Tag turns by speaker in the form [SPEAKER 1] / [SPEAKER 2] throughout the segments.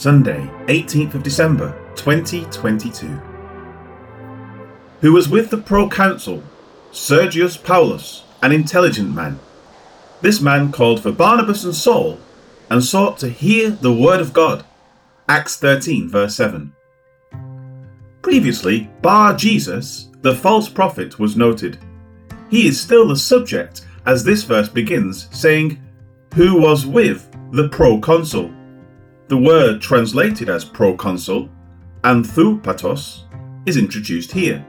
[SPEAKER 1] Sunday, 18th of December 2022. Who was with the proconsul, Sergius Paulus, an intelligent man. This man called for Barnabas and Saul and sought to hear the word of God. Acts 13, verse 7. Previously, Bar Jesus, the false prophet, was noted. He is still the subject as this verse begins, saying, Who was with the proconsul? The word translated as proconsul, anthoupatos, is introduced here.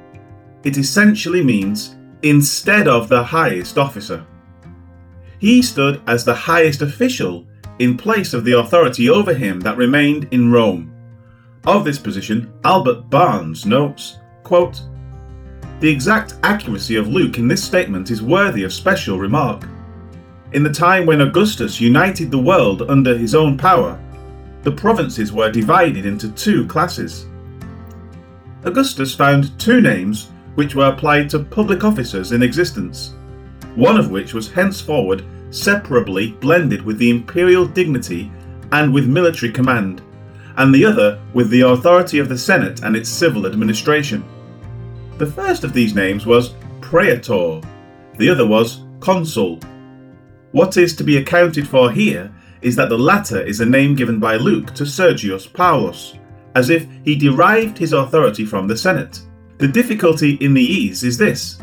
[SPEAKER 1] It essentially means instead of the highest officer. He stood as the highest official in place of the authority over him that remained in Rome. Of this position, Albert Barnes notes, quote, The exact accuracy of Luke in this statement is worthy of special remark. In the time when Augustus united the world under his own power, the provinces were divided into two classes. Augustus found two names which were applied to public officers in existence, one of which was henceforward separably blended with the imperial dignity and with military command, and the other with the authority of the Senate and its civil administration. The first of these names was praetor, the other was consul. What is to be accounted for here is that the latter is a name given by Luke to Sergius Paulus, as if he derived his authority from the Senate. The difficulty in the ease is this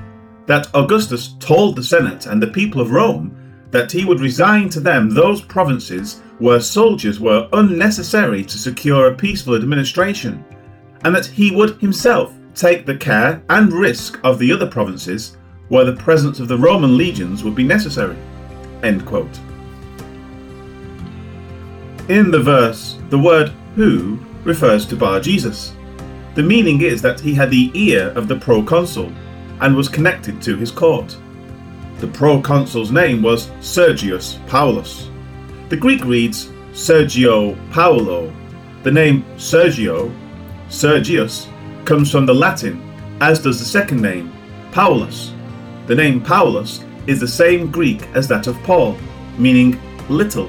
[SPEAKER 1] that Augustus told the Senate and the people of Rome that he would resign to them those provinces where soldiers were unnecessary to secure a peaceful administration, and that he would himself take the care and risk of the other provinces where the presence of the Roman legions would be necessary. End quote. In the verse, the word who refers to Bar Jesus. The meaning is that he had the ear of the proconsul and was connected to his court. The proconsul's name was Sergius Paulus. The Greek reads Sergio Paulo. The name Sergio, Sergius, comes from the Latin, as does the second name, Paulus. The name Paulus is the same Greek as that of Paul, meaning little.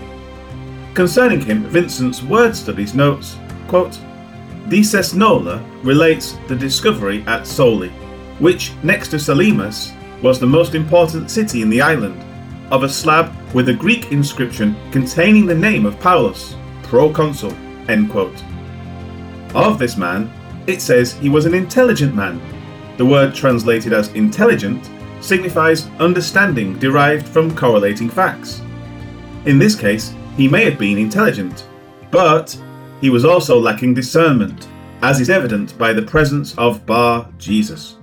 [SPEAKER 1] Concerning him, Vincent's Word Studies notes, quote, Di Cesnola relates the discovery at Soli, which, next to Salamis, was the most important city in the island, of a slab with a Greek inscription containing the name of Paulus, proconsul. End quote. Of this man, it says he was an intelligent man. The word translated as intelligent signifies understanding derived from correlating facts. In this case, he may have been intelligent, but he was also lacking discernment, as is evident by the presence of Bar Jesus.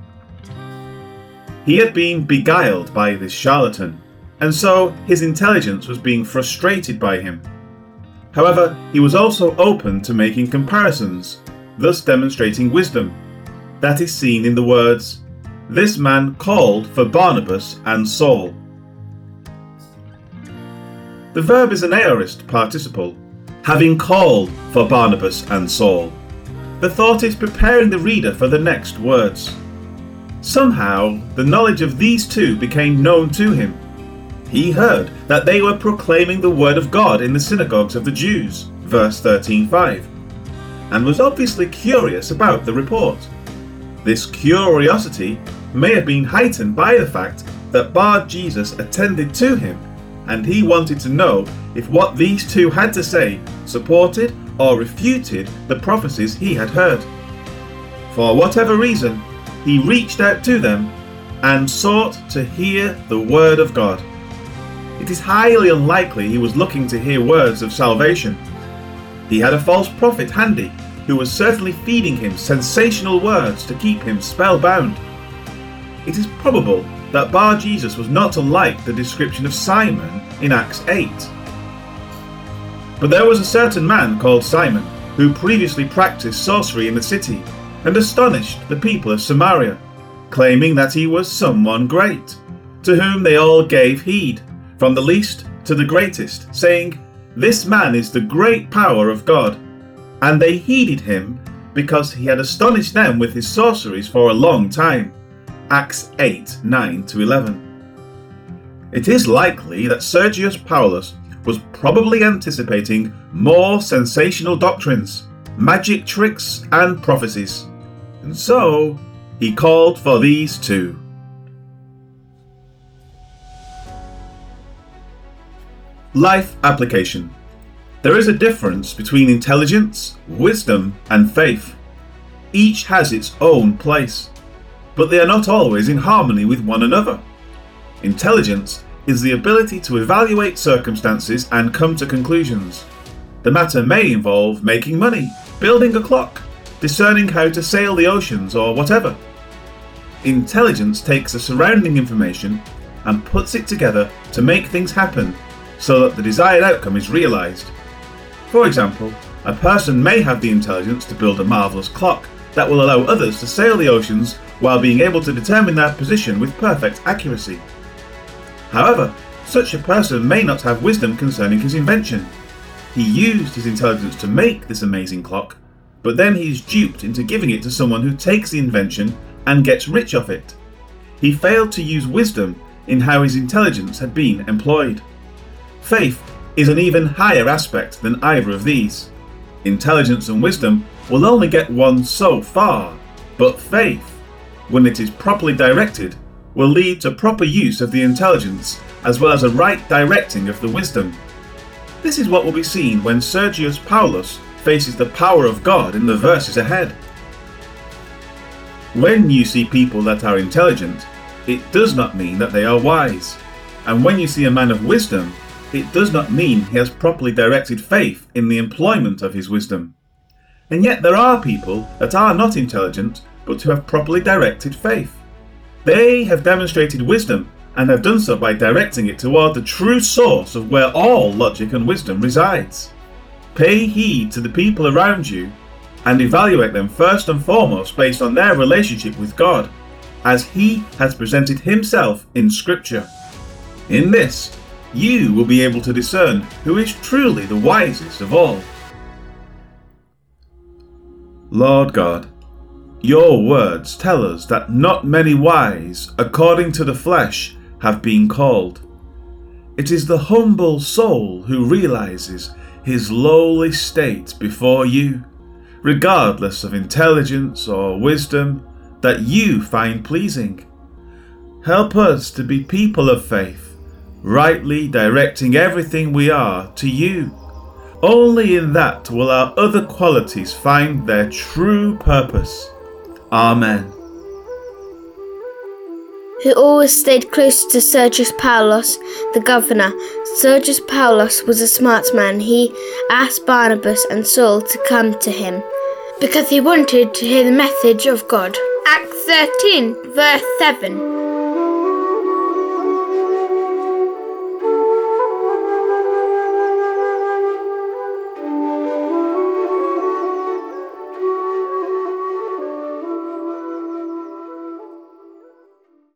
[SPEAKER 1] He had been beguiled by this charlatan, and so his intelligence was being frustrated by him. However, he was also open to making comparisons, thus demonstrating wisdom. That is seen in the words, This man called for Barnabas and Saul. The verb is an aorist participle, having called for Barnabas and Saul. The thought is preparing the reader for the next words. Somehow, the knowledge of these two became known to him. He heard that they were proclaiming the word of God in the synagogues of the Jews, verse 13:5, and was obviously curious about the report. This curiosity may have been heightened by the fact that Bar Jesus attended to him, and he wanted to know if what these two had to say supported or refuted the prophecies he had heard. For whatever reason, he reached out to them and sought to hear the word of God. It is highly unlikely he was looking to hear words of salvation. He had a false prophet handy who was certainly feeding him sensational words to keep him spellbound. It is probable that Bar Jesus was not unlike the description of Simon in Acts 8. But there was a certain man called Simon who previously practiced sorcery in the city and astonished the people of Samaria, claiming that he was someone great, to whom they all gave heed, from the least to the greatest, saying, This man is the great power of God. And they heeded him because he had astonished them with his sorceries for a long time. Acts 8 9 to 11. It is likely that Sergius Paulus was probably anticipating more sensational doctrines, magic tricks, and prophecies. And so, he called for these too. Life application. There is a difference between intelligence, wisdom, and faith. Each has its own place, but they are not always in harmony with one another. Intelligence is the ability to evaluate circumstances and come to conclusions. The matter may involve making money, building a clock, discerning how to sail the oceans, or whatever. Intelligence takes the surrounding information and puts it together to make things happen so that the desired outcome is realized. For example, a person may have the intelligence to build a marvellous clock that will allow others to sail the oceans while being able to determine their position with perfect accuracy. However, such a person may not have wisdom concerning his invention. He used his intelligence to make this amazing clock, but then he is duped into giving it to someone who takes the invention and gets rich off it. He failed to use wisdom in how his intelligence had been employed. Faith is an even higher aspect than either of these. Intelligence and wisdom will only get one so far, but faith, when it is properly directed, will lead to proper use of the intelligence as well as a right directing of the wisdom. This is what will be seen when Sergius Paulus faces the power of God in the verses ahead. When you see people that are intelligent, it does not mean that they are wise. And when you see a man of wisdom, it does not mean he has properly directed faith in the employment of his wisdom. And yet there are people that are not intelligent, but who have properly directed faith. They have demonstrated wisdom and have done so by directing it toward the true source of where all logic and wisdom resides. Pay heed to the people around you and evaluate them first and foremost based on their relationship with God, as He has presented Himself in Scripture. In this, you will be able to discern who is truly the wisest of all. Lord God, your words tell us that not many wise, according to the flesh, have been called. It is the humble soul who realizes his lowly state before you, regardless of intelligence or wisdom, that you find pleasing. Help us to be people of faith rightly directing everything we are to you. Only in that will our other qualities find their true purpose. Amen.
[SPEAKER 2] Who always stayed close to Sergius Paulus, the governor. Sergius Paulus was a smart man. He asked Barnabas and Saul to come to him because he wanted to hear the message of God. Acts 13, verse 7.